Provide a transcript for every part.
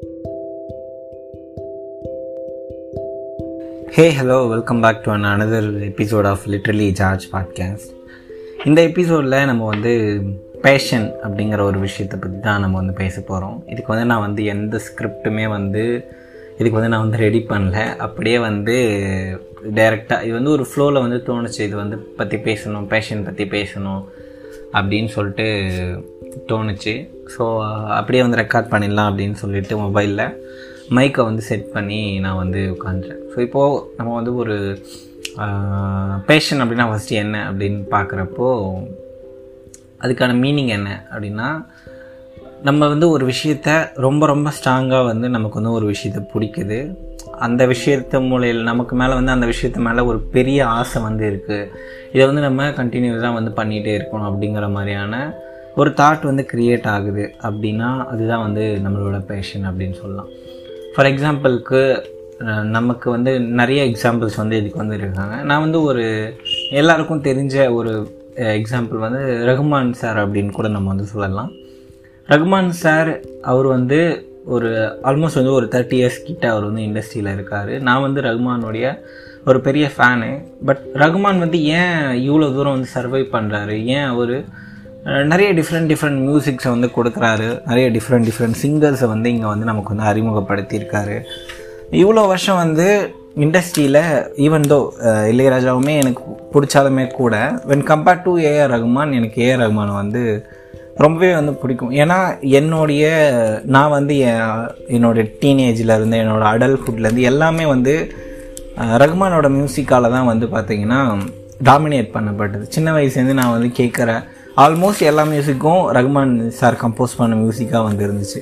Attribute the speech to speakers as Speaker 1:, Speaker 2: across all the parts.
Speaker 1: Hey hello welcome back to an another episode of literally George podcast இந்த எபிசோடில் நம்ம வந்து பேஷன் அப்படிங்கிற ஒரு விஷயத்தை பற்றி தான் நம்ம வந்து பேச போகிறோம் இதுக்கு வந்து நான் வந்து எந்த ஸ்கிரிப்டுமே வந்து இதுக்கு வந்து நான் வந்து ரெடி பண்ணல. அப்படியே வந்து டைரெக்டாக இது வந்து ஒரு ஃப்ளோவில் வந்து தோணுச்சு. இது வந்து பற்றி பேசணும் பேஷன் பற்றி பேசணும் அப்படின்னு சொல்லிட்டு தோணுச்சு. ஸோ அப்படியே வந்து ரெக்கார்ட் பண்ணிடலாம் அப்படின்னு சொல்லிட்டு மொபைலில் மைக்கை வந்து செட் பண்ணி நான் வந்து உட்காந்துட்டேன் ஸோ இப்போது நம்ம வந்து ஒரு பேஷன் அப்படின்னா ஃபஸ்ட்டு என்ன அப்படின்னு பார்க்குறப்போ அதுக்கான மீனிங் என்ன அப்படின்னா நம்ம வந்து ஒரு விஷயத்த ரொம்ப ரொம்ப ஸ்ட்ராங்காக வந்து நமக்கு வந்து ஒரு விஷயத்த பிடிக்குது. அந்த விஷயத்த மூலையில் நமக்கு மேலே வந்து அந்த விஷயத்து மேலே ஒரு பெரிய ஆசை வந்து இருக்குது இதை வந்து நம்ம கண்டினியூஸாக வந்து பண்ணிகிட்டே இருக்கணும் அப்படிங்கிற மாதிரியான ஒரு தாட் வந்து க்ரியேட் ஆகுது அப்படின்னா அதுதான் வந்து நம்மளோட பேஷன் அப்படின்னு சொல்லலாம். ஃபார் எக்ஸாம்பிளுக்கு நமக்கு வந்து நிறைய எக்ஸாம்பிள்ஸ் வந்து இதுக்கு வந்து இருக்காங்க நான் வந்து ஒரு எல்லாருக்கும் தெரிஞ்ச ஒரு எக்ஸாம்பிள் வந்து ரகுமான் சார் அப்படின்னு கூட நம்ம வந்து சொல்லலாம். ரகுமான் சார் அவர் வந்து ஒரு ஆல்மோஸ்ட் வந்து ஒரு தேர்ட்டி இயர்ஸ் கிட்ட அவர் வந்து இண்டஸ்ட்ரியில் இருக்கார். நான் வந்து ரகுமானுடைய ஒரு பெரிய ஃபேனு பட் ரகுமான் வந்து ஏன் இவ்வளோ தூரம் வந்து சர்வை பண்ணுறாரு ஏன் அவர் நிறைய டிஃப்ரெண்ட் டிஃப்ரெண்ட் மியூசிக்ஸை வந்து கொடுக்குறாரு. நிறைய டிஃப்ரெண்ட் டிஃப்ரெண்ட் சிங்கர்ஸை வந்து இங்கே வந்து நமக்கு வந்து அறிமுகப்படுத்தியிருக்காரு. இவ்வளோ வருஷம் வந்து இண்டஸ்ட்ரியில் ஈவன் தோ இளையராஜாவுமே எனக்கு பிடிச்சாலுமே கூட when compared to A R Rahman எனக்கு ஏஆர் ரகுமான் வந்து ரொம்பவே வந்து பிடிக்கும். ஏன்னா என்னுடைய நான் வந்து என்னோடய டீனேஜில் என்னோடய அடல்ட்ஹுட்லேருந்து எல்லாமே வந்து ரகுமானோட மியூசிக்கால் தான் வந்து பார்த்திங்கன்னா டாமினேட் பண்ணப்பட்டது. சின்ன வயசுலேருந்து நான் வந்து கேட்குற ஆல்மோஸ்ட் எல்லா மியூசிக்கும் ரகுமான் சார் கம்போஸ் பண்ண மியூசிக்காக வந்து இருந்துச்சு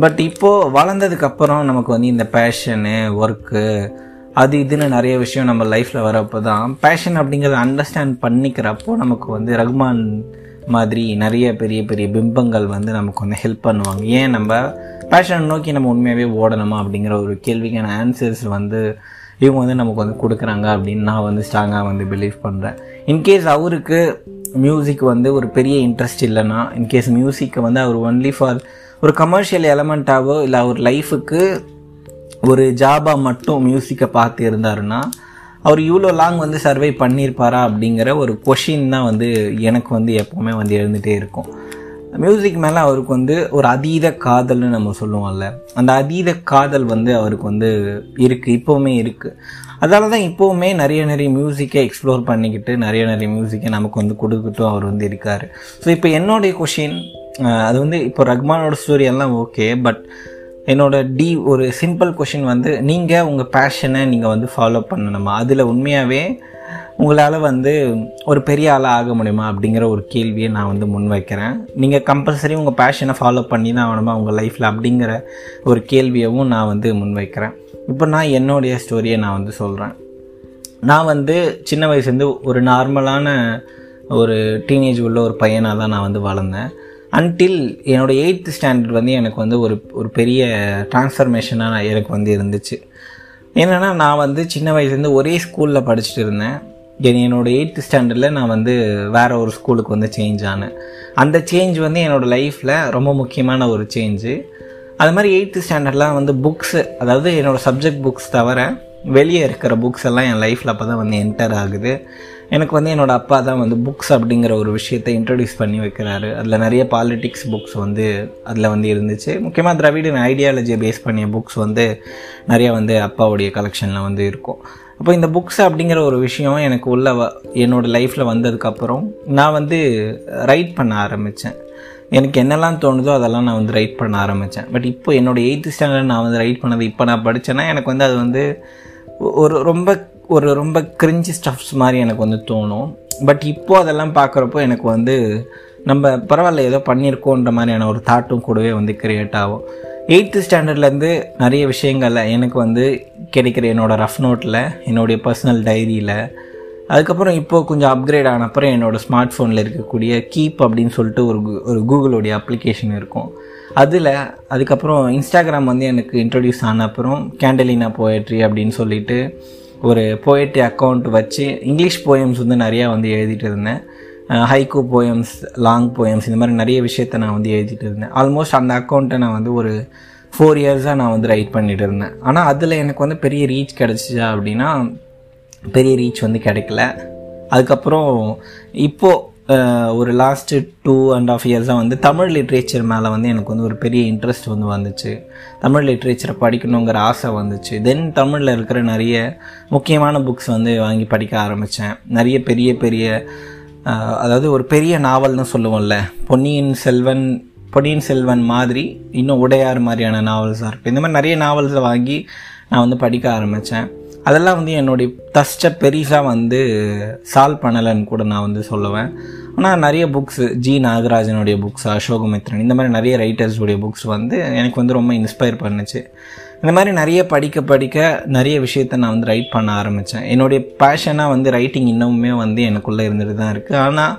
Speaker 1: பட் இப்போது வளர்ந்ததுக்கப்புறம் நமக்கு வந்து இந்த பேஷனு ஒர்க்கு அது இதுன்னு நிறைய விஷயம் நம்ம லைஃப்பில் வரப்போ தான் பேஷன் அப்படிங்கிறத அண்டர்ஸ்டாண்ட் பண்ணிக்கிறப்போ நமக்கு வந்து ரகுமான் மாதிரி நிறைய பெரிய பெரிய பிம்பங்கள் வந்து நமக்கு வந்து ஹெல்ப் பண்ணுவாங்க. ஏன் நம்ம பேஷனை நோக்கி நம்ம உண்மையாகவே ஓடணுமா அப்படிங்கிற ஒரு கேள்விக்கான ஆன்சர்ஸ் வந்து இவங்க வந்து நமக்கு வந்து கொடுக்குறாங்க அப்படின்னு நான் வந்து ஸ்ட்ராங்காக வந்து பிலீவ் பண்ணுறேன் இன்கேஸ் அவருக்கு மியூசிக் வந்து ஒரு பெரிய இன்ட்ரெஸ்ட் இல்லைன்னா இன்கேஸ் மியூசிக்கை வந்து அவர் ஒன்லி ஃபார் ஒரு கமர்ஷியல் எலமெண்ட்டாகவோ இல்லை அவர் லைஃபுக்கு ஒரு ஜாபாக மட்டும் மியூசிக்கை பார்த்து இருந்தாருன்னா அவர் இவ்வளோ லாங் வந்து சர்வை பண்ணியிருப்பாரா அப்படிங்கிற ஒரு கொஷின் தான் வந்து எனக்கு வந்து எப்போவுமே வந்து எழுந்துகிட்டே இருக்கும். மியூசிக் மேலே அவருக்கு வந்து ஒரு அதீத காதல்னு நம்ம சொல்லுவோம்ல. அந்த அதீத காதல் வந்து அவருக்கு வந்து இருக்குது இப்போவுமே இருக்குது அதால தான் இப்போவுமே நிறைய நிறைய மியூசிக்கை எக்ஸ்ப்ளோர் பண்ணிக்கிட்டு நிறைய நிறைய மியூசிக்கை நமக்கு வந்து கொடுத்துட்டும் அவர் வந்து இருக்கார். ஸோ இப்போ என்னுடைய கொஷின் அது வந்து இப்போ ரஹ்மானோட ஸ்டோரி எல்லாம் ஓகே பட் என்னோட டி ஒரு சிம்பிள் கொஷின் வந்து நீங்கள் உங்கள் பேஷனை நீங்கள் வந்து ஃபாலோ பண்ணணுமா. அதில் உண்மையாகவே உங்களால் வந்து ஒரு பெரிய ஆளாக ஆக முடியுமா அப்படிங்கிற ஒரு கேள்வியை நான் வந்து முன்வைக்கிறேன் நீங்கள் கம்பல்சரி உங்கள் பேஷனை ஃபாலோ பண்ணி தான் ஆகணுமா? உங்கள் லைஃப்பில் அப்படிங்கிற ஒரு கேள்வியவும் நான் வந்து முன்வைக்கிறேன் இப்போ நான் என்னுடைய ஸ்டோரியை நான் வந்து சொல்கிறேன் நான் வந்து சின்ன வயசுலேருந்து ஒரு நார்மலான ஒரு டீனேஜ் உள்ள ஒரு பையனாக தான் நான் வந்து வளர்ந்தேன். அன்டில் என்னோடய எயித்து ஸ்டாண்டர்ட் வந்து எனக்கு வந்து ஒரு ஒரு பெரிய டிரான்ஸ்ஃபர்மேஷனாக எனக்கு வந்து இருந்துச்சு. என்னென்னா நான் வந்து சின்ன வயசுலேருந்து ஒரே ஸ்கூலில் படிச்சுட்டு இருந்தேன். என்னோடய எயித்து ஸ்டாண்டர்டில் நான் வந்து வேறு ஒரு ஸ்கூலுக்கு வந்து சேஞ்ச் ஆனேன். அந்த சேஞ்ச் வந்து என்னோடய லைஃப்பில் ரொம்ப முக்கியமான ஒரு சேஞ்சு அது மாதிரி எயித்து ஸ்டாண்டர்ட்லாம் வந்து புக்ஸு அதாவது என்னோடய சப்ஜெக்ட் புக்ஸ் தவிர வெளியே இருக்கிற புக்ஸ் எல்லாம் என் லைஃப்பில் அப்போ தான் வந்து என்டர் ஆகுது. எனக்கு வந்து என்னோடய அப்பா தான் வந்து புக்ஸ் அப்படிங்கிற ஒரு விஷயத்தை இன்ட்ரடியூஸ் பண்ணி வைக்கிறாரு. அதில் நிறைய பாலிட்டிக்ஸ் புக்ஸ் வந்து அதில் வந்து இருந்துச்சு. முக்கியமாக திராவிடன் ஐடியாலஜியை பேஸ் பண்ணிய புக்ஸ் வந்து நிறைய வந்து அப்பாவுடைய கலெக்ஷனில் வந்து இருக்கும். அப்போ இந்த புக்ஸ் அப்படிங்கிற ஒரு விஷயம் எனக்கு உள்ள வ என்னோடய லைஃப்பில் வந்ததுக்கப்புறம் நான் வந்து ரைட் பண்ண ஆரம்பித்தேன் எனக்கு என்னெல்லாம் தோணுதோ அதெல்லாம் நான் வந்து ரைட் பண்ண ஆரம்பித்தேன் பட் இப்போ என்னோடய எயித்து ஸ்டாண்டர்ட் நான் வந்து ரைட் பண்ணது இப்போ நான் படித்தேன்னா எனக்கு வந்து அது வந்து ஒரு ரொம்ப ஒரு ரொம்ப கிரிஞ்சி ஸ்டஃப்ஸ் மாதிரி எனக்கு வந்து தோணும். பட் இப்போது அதெல்லாம் பார்க்குறப்போ எனக்கு வந்து நம்ம பரவாயில்ல ஏதோ பண்ணியிருக்கோன்ற மாதிரியான ஒரு தாட்டும் கூடவே வந்து க்ரியேட் ஆகும். எயித்து ஸ்டாண்டர்ட்லேருந்து நிறைய விஷயங்களில் எனக்கு வந்து கிடைக்கிற என்னோடய ரஃப் நோட்டில் என்னுடைய பர்சனல் டைரியில் அதுக்கப்புறம் இப்போது கொஞ்சம் அப்கிரேட் ஆன அப்புறம் என்னோடய ஸ்மார்ட் ஃபோனில் இருக்கக்கூடிய கீப் அப்படின்னு சொல்லிட்டு ஒரு ஒரு கூகுளோடைய அப்ளிகேஷன் இருக்கும். அதில் அதுக்கப்புறம் இன்ஸ்டாகிராம் வந்து எனக்கு இன்ட்ரடியூஸ் ஆன அப்புறம் கேண்டலினா போயட்ரி அப்படின்னு சொல்லிட்டு ஒரு போயட்ரி அக்கௌண்ட் வச்சு இங்கிலீஷ் போயம்ஸ் வந்து நிறையா வந்து எழுதிட்டு இருந்தேன். ஹைகோ போயம்ஸ் லாங் போயம்ஸ் இந்த மாதிரி நிறைய விஷயத்த நான் வந்து எழுதிட்டு இருந்தேன். ஆல்மோஸ்ட் அந்த அக்கௌண்ட்டை நான் வந்து ஒரு ஃபோர் இயர்ஸாக நான் வந்து ரைட் பண்ணிட்டு இருந்தேன். ஆனால் அதில் எனக்கு வந்து பெரிய ரீச் கிடச்சிச்சா அப்படின்னா பெரிய ரீச் வந்து கிடைக்கல. அதுக்கப்புறம் இப்போது ஒரு லாஸ்ட்டு டூ அண்ட் ஆஃப் இயர்ஸாக வந்து தமிழ் லிட்ரேச்சர் மேலே வந்து எனக்கு வந்து ஒரு பெரிய இன்ட்ரெஸ்ட் வந்து வந்துச்சு. தமிழ் லிட்ரேச்சரை படிக்கணுங்கிற ஆசை வந்துச்சு. தென் தமிழில் இருக்கிற நிறைய முக்கியமான புக்ஸ் வந்து வாங்கி படிக்க ஆரம்பித்தேன் நிறைய பெரிய பெரிய அதாவது ஒரு பெரிய நாவல்னு சொல்லுவோம்ல. பொன்னியின் செல்வன் பொன்னியின் செல்வன் மாதிரி இன்னும் உடையார் மாதிரியான நாவல்ஸாக இருக்குது இந்த மாதிரி நிறைய நாவல்ஸை வாங்கி நான் வந்து படிக்க ஆரம்பித்தேன் அதெல்லாம் வந்து என்னுடைய தஸ்ட்டை பெரிசாக வந்து சால்வ் பண்ணலைன்னு கூட நான் வந்து சொல்லுவேன். ஆனால் நிறைய புக்ஸு ஜி நாகராஜனுடைய புக்ஸ் அசோகமித்ரன் இந்த மாதிரி நிறைய ரைட்டர்ஸுடைய புக்ஸ் வந்து எனக்கு வந்து ரொம்ப இன்ஸ்பயர் பண்ணுச்சு. இந்த மாதிரி நிறைய படிக்க படிக்க நிறைய விஷயத்த நான் வந்து ரைட் பண்ண ஆரம்பித்தேன் என்னுடைய பேஷனாக வந்து ரைட்டிங் இன்னமுமே வந்து எனக்குள்ளே இருந்துட்டு தான் இருக்குது ஆனால்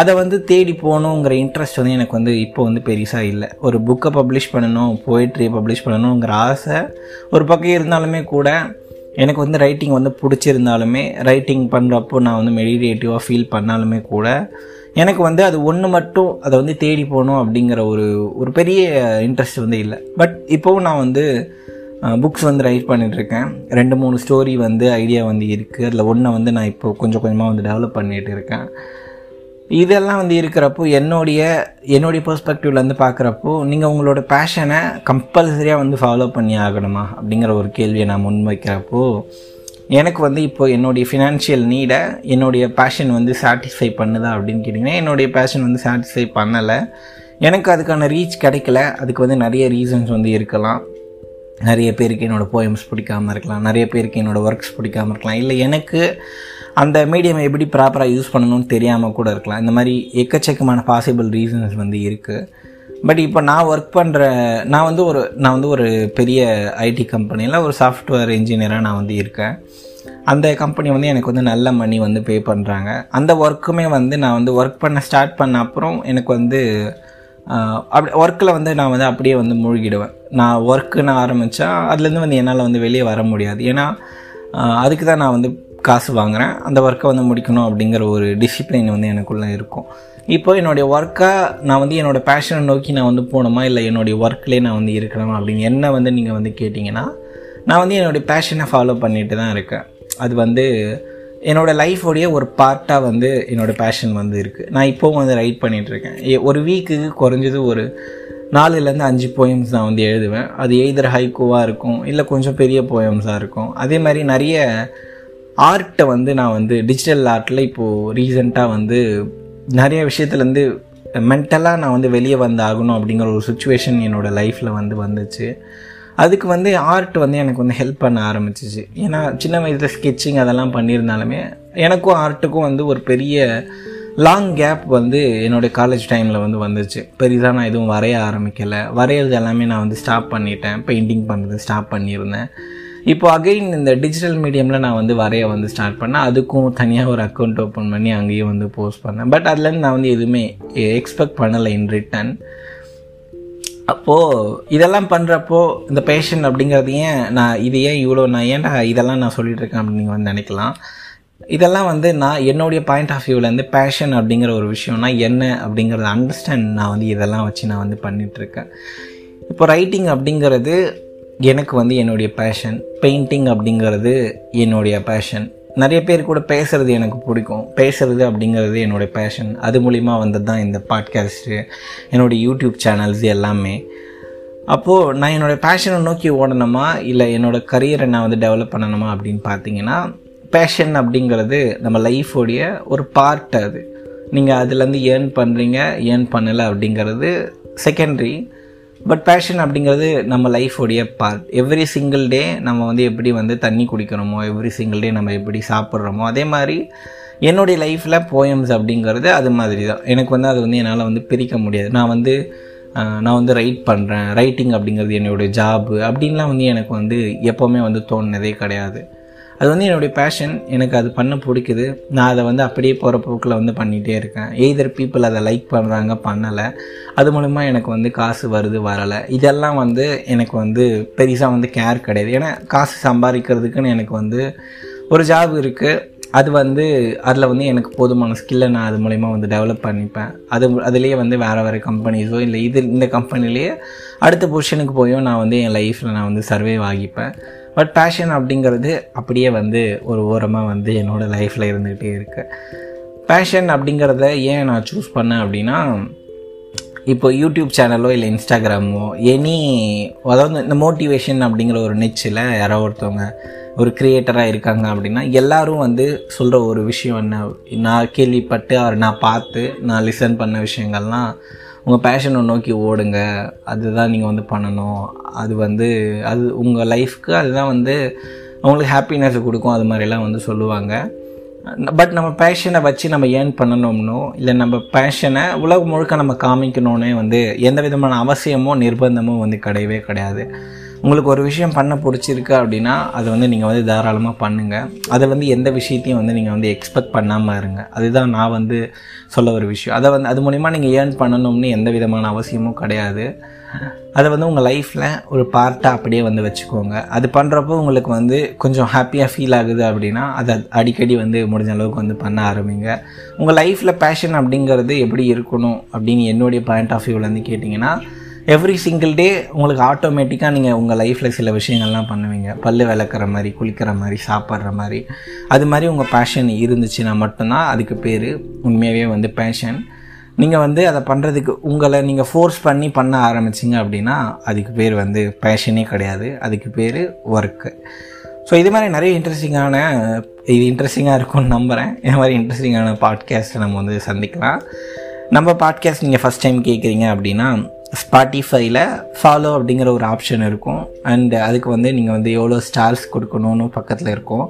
Speaker 1: அதை வந்து தேடி போகணுங்கிற இன்ட்ரெஸ்ட் வந்து எனக்கு வந்து இப்போ வந்து பெருசாக இல்லை. ஒரு புக்கை பப்ளிஷ் பண்ணணும் போயிட்ரியை பப்ளிஷ் பண்ணணுங்கிற ஆசை ஒரு பக்கம் இருந்தாலுமே கூட எனக்கு வந்து ரைட்டிங் வந்து பிடிச்சிருந்தாலுமே ரைட்டிங் பண்ணுறப்போ நான் வந்து மெடிடேட்டிவாக ஃபீல் பண்ணாலுமே கூட எனக்கு வந்து அது ஒன்று மட்டும் அதை வந்து தேடி போகணும் அப்படிங்கிற ஒரு ஒரு பெரிய இன்ட்ரெஸ்ட் வந்து இல்லை. பட் இப்போவும் நான் வந்து புக்ஸ் வந்து ரைட் பண்ணிகிட்ருக்கேன் ரெண்டு மூணு ஸ்டோரி வந்து ஐடியா வந்து இருக்குது அதில் ஒன்றை வந்து நான் இப்போ கொஞ்சம் கொஞ்சமாக வந்து டெவலப் பண்ணிகிட்டு இருக்கேன். இதெல்லாம் வந்து இருக்கிறப்போ என்னுடைய என்னுடைய பெர்ஸ்பெக்டிவ்லேருந்து பார்க்குறப்போ நீங்கள் உங்களோட பேஷனை கம்பல்சரியாக வந்து ஃபாலோ பண்ணி ஆகணுமா? அப்படிங்கிற ஒரு கேள்வியை நான் முன்வைக்கிறப்போ எனக்கு வந்து இப்போ என்னுடைய ஃபினான்ஷியல் நீடை என்னுடைய பேஷன் வந்து சாட்டிஸ்ஃபை பண்ணுதா அப்படின்னு கேட்டிங்கன்னா என்னுடைய பேஷன் வந்து சாட்டிஸ்ஃபை பண்ணலை. எனக்கு அதுக்கான ரீச் கிடைக்கல. அதுக்கு வந்து நிறைய ரீசன்ஸ் வந்து இருக்கலாம். நிறைய பேருக்கு என்னோடய போயம்ஸ் பிடிக்காமல் இருக்கலாம் நிறைய பேருக்கு என்னோடய ஒர்க்ஸ் பிடிக்காமல் இருக்கலாம். இல்லை எனக்கு அந்த மீடியம் எப்படி ப்ராப்பராக யூஸ் பண்ணணும்னு தெரியாமல் கூட இருக்கலாம். இந்த மாதிரி எக்கச்சக்கமான பாசிபிள் ரீசன்ஸ் வந்து இருக்குது பட் இப்போ நான் ஒர்க் பண்ணுற நான் வந்து ஒரு நான் வந்து ஒரு பெரிய ஐடி கம்பெனியில் ஒரு சாஃப்ட்வேர் இன்ஜினியராக நான் வந்து இருக்கேன். அந்த கம்பெனி வந்து எனக்கு வந்து நல்ல மணி வந்து பே பண்ணுறாங்க அந்த ஒர்க்குமே வந்து நான் வந்து ஒர்க் பண்ண ஸ்டார்ட் பண்ண அப்புறம் எனக்கு வந்து அப்படி ஒர்க்கில் வந்து நான் வந்து அப்படியே வந்து மூழ்கிடுவேன். நான் ஒர்க்குன்னு ஆரம்பித்தா அதுலேருந்து வந்து என்னால் வந்து வெளியே வர முடியாது. ஏன்னா அதுக்கு தான் நான் வந்து காசு வாங்குகிறேன் அந்த ஒர்க்கை வந்து முடிக்கணும் அப்படிங்கிற ஒரு டிசிப்ளின் வந்து எனக்குள்ளே இருக்கும். இப்போ என்னுடைய ஒர்க்காக நான் வந்து என்னோடய பேஷனை நோக்கி நான் வந்து போகணுமா? இல்லை என்னுடைய ஒர்க்லேயே நான் வந்து இருக்கணுமா? அப்படின்னு என்ன வந்து நீங்கள் வந்து கேட்டிங்கன்னா நான் வந்து என்னுடைய பேஷனை ஃபாலோ பண்ணிட்டு தான் இருக்கேன். அது வந்து என்னோடய லைஃபோடைய ஒரு பார்ட்டாக வந்து என்னோடய பேஷன் வந்து இருக்குது நான் இப்போவும் வந்து ரைட் பண்ணிகிட்ருக்கேன் ஒரு வீக்குக்கு குறைஞ்சது ஒரு நாலுலேருந்து அஞ்சு போயம்ஸ் நான் வந்து எழுதுவேன். அது எய்தர் ஹைக்கூவாக இருக்கும் இல்லை கொஞ்சம் பெரிய போயம்ஸாக இருக்கும். அதே மாதிரி நிறைய ஆர்ட்டை வந்து நான் வந்து டிஜிட்டல் ஆர்ட்டில் இப்போது ரீசெண்டாக வந்து நிறைய விஷயத்துலேருந்து மென்டலாக நான் வந்து வெளியே வந்து ஆகணும் அப்படிங்கிற ஒரு சுச்சுவேஷன் என்னோடய லைஃப்பில் வந்து வந்துச்சு. அதுக்கு வந்து ஆர்ட் வந்து எனக்கு வந்து ஹெல்ப் பண்ண ஆரம்பிச்சிச்சு. ஏன்னா சின்ன வயதில் ஸ்கெட்சிங் அதெல்லாம் பண்ணியிருந்தாலுமே எனக்கும் ஆர்ட்டுக்கும் வந்து ஒரு பெரிய லாங் கேப் வந்து என்னுடைய காலேஜ் டைமில் வந்து வந்துச்சு. பெரிதாக நான் எதுவும் வரைய ஆரம்பிக்கலை. வரைகிறது எல்லாமே நான் வந்து ஸ்டாப் பண்ணிட்டேன். பெயிண்டிங் பண்ணுறது ஸ்டாப் பண்ணியிருந்தேன். இப்போ அகைன் இந்த டிஜிட்டல் மீடியமில் நான் வந்து வரைய வந்து ஸ்டார்ட் பண்ணேன். அதுக்கும் தனியாக ஒரு அக்கௌண்ட் ஓப்பன் பண்ணி அங்கேயும் வந்து போஸ்ட் பண்ணேன். பட் அதுலேருந்து நான் வந்து எதுவுமே எக்ஸ்பெக்ட் பண்ணலை இன் ரிட்டன் அப்போது இதெல்லாம் பண்ணுறப்போ இந்த பேஷன் அப்படிங்கிறது ஏன் நான் இது ஏன் இவ்வளோ நான் ஏன்டா இதெல்லாம் நான் சொல்லிட்டு இருக்கேன் அப்படின்னு நீங்கள் வந்து நினைக்கலாம். இதெல்லாம் வந்து நான் என்னுடைய பாயிண்ட் ஆஃப் வியூவிலேருந்து பேஷன் அப்படிங்கிற ஒரு விஷயம்னா என்ன அப்படிங்கிறத அண்டர்ஸ்டாண்ட் நான் வந்து இதெல்லாம் வச்சு நான் வந்து பண்ணிகிட்ருக்கேன் இப்போ ரைட்டிங் அப்படிங்கிறது எனக்கு வந்து என்னுடைய பேஷன் பெயிண்டிங் அப்படிங்கிறது என்னுடைய பேஷன் நிறைய பேர் கூட பேசுகிறது எனக்கு பிடிக்கும். பேசுகிறது அப்படிங்கிறது என்னோடய பேஷன் அது மூலிமா வந்தது தான் இந்த பாட்காஸ்ட்டு என்னோடய யூடியூப் சேனல்ஸ் எல்லாமே. அப்போது நான் என்னோடய பேஷனை நோக்கி ஓடணுமா? இல்லை என்னோடய கரியரை நான் வந்து டெவலப் பண்ணணுமா அப்படின்னு பார்த்தீங்கன்னா பேஷன் அப்படிங்கிறது நம்ம லைஃபோடைய ஒரு பார்ட் அது. நீங்கள் அதுலேருந்து ஏர்ன் பண்ணுறீங்க ஏர்ன் பண்ணலை அப்படிங்கிறது செகண்ட்ரி பட் பேஷன் அப்படிங்கிறது நம்ம லைஃபோடைய பார்ட் எவ்ரி சிங்கிள் டே நம்ம வந்து எப்படி வந்து தண்ணி குடிக்கிறோமோ எவ்ரி சிங்கிள் டே நம்ம எப்படி சாப்பிட்றோமோ அதே மாதிரி என்னுடைய லைஃப்பில் போயம்ஸ் அப்படிங்கிறது அது மாதிரி தான் எனக்கு வந்து அது வந்து என்னால் வந்து பிரிக்க முடியாது. நான் வந்து நான் வந்து ரைட் பண்ணுறேன் ரைட்டிங் அப்படிங்கிறது என்னுடைய ஜாபு அப்படின்லாம் வந்து எனக்கு வந்து எப்போவுமே வந்து தோணுனதே கிடையாது. அது வந்து என்னுடைய பேஷன் எனக்கு அது பண்ண பிடிக்குது. நான் அதை வந்து அப்படியே போகிற போக்கில் வந்து பண்ணிகிட்டே இருக்கேன். எய்தர் பீப்புள் அதை லைக் பண்ணுறாங்க பண்ணலை. அது மூலிமா எனக்கு வந்து காசு வருது வரலை. இதெல்லாம் வந்து எனக்கு வந்து பெருசாக வந்து கேர் கிடையாது. ஏன்னா காசு சம்பாதிக்கிறதுக்குன்னு எனக்கு வந்து ஒரு ஜாப் இருக்குது அது வந்து அதில் வந்து எனக்கு போதுமான ஸ்கில்லை நான் அது மூலயமா வந்து டெவலப் பண்ணிப்பேன். அது அதுலேயே வந்து வேறு வேறு கம்பெனிஸோ இல்லை இது இந்த கம்பெனிலேயே அடுத்த பொசிஷனுக்கு போயும் நான் வந்து என் லைஃப்பில் நான் வந்து சர்வே ஆகிப்பேன். பட் பேஷன் அப்படிங்கிறது அப்படியே வந்து ஒரு ஓரமாக வந்து என்னோடய லைஃப்பில் இருந்துக்கிட்டே இருக்குது பேஷன் அப்படிங்கிறத ஏன் நான் சூஸ் பண்ணேன் அப்படின்னா இப்போ யூடியூப் சேனலோ இல்லை இன்ஸ்டாகிராமோ எனி அதாவது இந்த மோட்டிவேஷன் அப்படிங்கிற ஒரு நிச்சில் யாரோ ஒருத்தவங்க ஒரு க்ரியேட்டராக இருக்காங்க அப்படின்னா எல்லாரும் வந்து சொல்கிற ஒரு விஷயம் என்ன? நான் கேள்விப்பட்டு அவர் நான் பார்த்து நான் லிசன் பண்ண விஷயங்கள்லாம் உங்கள் பேஷனை நோக்கி ஓடுங்க. அதுதான் நீங்கள் வந்து பண்ணணும். அது வந்து அது உங்கள் லைஃப்க்கு அதுதான் வந்து உங்களுக்கு ஹாப்பினஸ் கொடுக்கும். அது மாதிரிலாம் வந்து சொல்லுவாங்க. பட் நம்ம பேஷனை வச்சு நம்ம ஏர்ன் பண்ணணும்னோ இல்லை நம்ம பேஷனை உலகம் முழுக்க நம்ம காமிக்கணும்னே வந்து எந்த விதமான அவசியமோ நிர்பந்தமோ வந்து கிடையவே கிடையாது. உங்களுக்கு ஒரு விஷயம் பண்ண பிடிச்சிருக்கு அப்படின்னா அதை வந்து நீங்கள் வந்து தாராளமாக பண்ணுங்கள் அதை வந்து எந்த விஷயத்தையும் வந்து நீங்கள் வந்து எக்ஸ்பெக்ட் பண்ணாமல் இருங்க. அதுதான் நான் வந்து சொல்ல ஒரு விஷயம். அதை வந்து அது மூலிமா நீங்கள் ஏர்ன் பண்ணணும்னு எந்த விதமான அவசியமும் கிடையாது. அதை வந்து உங்கள் லைஃப்பில் ஒரு பார்ட்டாக அப்படியே வந்து வச்சுக்கோங்க. அது பண்ணுறப்போ உங்களுக்கு வந்து கொஞ்சம் ஹாப்பியாக ஃபீல் ஆகுது அப்படின்னா அதை அடிக்கடி வந்து முடிஞ்ச அளவுக்கு வந்து பண்ண ஆரம்பிங்க. உங்கள் லைஃப்பில் பேஷன் அப்படிங்கிறது எப்படி இருக்கணும் அப்படின்னு என்னுடைய பாயிண்ட் ஆஃப் வியூவிலேருந்து கேட்டிங்கன்னா எவ்ரி சிங்கிள் டே உங்களுக்கு ஆட்டோமேட்டிக்காக நீங்கள் உங்கள் லைஃப்பில் சில விஷயங்கள்லாம் பண்ணுவீங்க. பல்லு விளக்குற மாதிரி குளிக்கிற மாதிரி சாப்பிட்ற மாதிரி. அது மாதிரி உங்கள் பேஷன் இருந்துச்சுன்னா மட்டும்தான் அதுக்கு பேர் உண்மையாகவே வந்து பேஷன் நீங்கள் வந்து அதை பண்ணுறதுக்கு உங்களை நீங்கள் ஃபோர்ஸ் பண்ணி பண்ண ஆரம்பிச்சிங்க அப்படின்னா அதுக்கு பேர் வந்து பேஷனே கிடையாது. அதுக்கு பேர் ஒர்க்கு ஸோ இது மாதிரி நிறைய இன்ட்ரெஸ்டிங்கான இது இன்ட்ரெஸ்டிங்காக இருக்கும்னு நம்புகிறேன் இது மாதிரி இன்ட்ரெஸ்டிங்கான பாட்காஸ்ட்டை நம்ம வந்து சந்திக்கலாம். நம்ம பாட்காஸ்ட் நீங்கள் ஃபஸ்ட் டைம் கேட்குறீங்க அப்படின்னா ஸ்பாட்டிஃபைல ஃபாலோ அப்படிங்கிற ஒரு ஆப்ஷன் இருக்கும். அண்ட் அதுக்கு வந்து நீங்கள் வந்து எவ்வளோ ஸ்டார்ஸ் கொடுக்கணும்னு பக்கத்தில் இருக்கும்.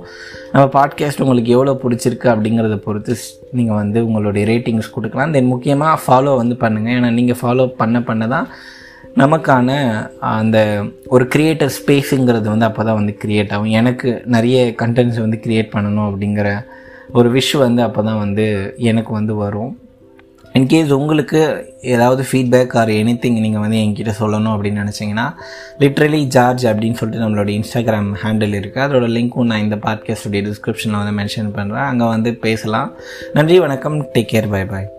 Speaker 1: நம்ம பாட்காஸ்ட் உங்களுக்கு எவ்வளோ பிடிச்சிருக்கு அப்படிங்கிறத பொறுத்து நீங்கள் வந்து உங்களுடைய ரேட்டிங்ஸ் கொடுக்கலாம். தென் முக்கியமாக ஃபாலோ வந்து பண்ணுங்கள் ஏன்னா நீங்கள் ஃபாலோ பண்ண பண்ண தான் நமக்கான அந்த ஒரு க்ரியேட்டர் ஸ்பேஸுங்கிறது வந்து அப்போ தான் வந்து க்ரியேட் ஆகும். எனக்கு நிறைய கண்டென்ட்ஸ் வந்து க்ரியேட் பண்ணணும் அப்படிங்கிற ஒரு விஷ் வந்து அப்போ தான் வந்து எனக்கு வந்து வரும். இன்கேஸ் உங்களுக்கு ஏதாவது ஃபீட்பேக் ஆர் எனி திங் நீங்கள் வந்து என்கிட்ட சொல்லணும் அப்படின்னு நினச்சிங்கன்னா லிட்ரலி ஜார்ஜ் அப்படின்னு சொல்லிட்டு நம்மளோட இன்ஸ்டாகிராம் ஹேண்டில் இருக்குது அதோட லிங்க்கும் நான் இந்த பாட்காஸ்டுடைய டிஸ்கிரிப்ஷனில் வந்து மென்ஷன் பண்ணுறேன் அங்கே வந்து பேசலாம். நன்றி வணக்கம். Take care bye bye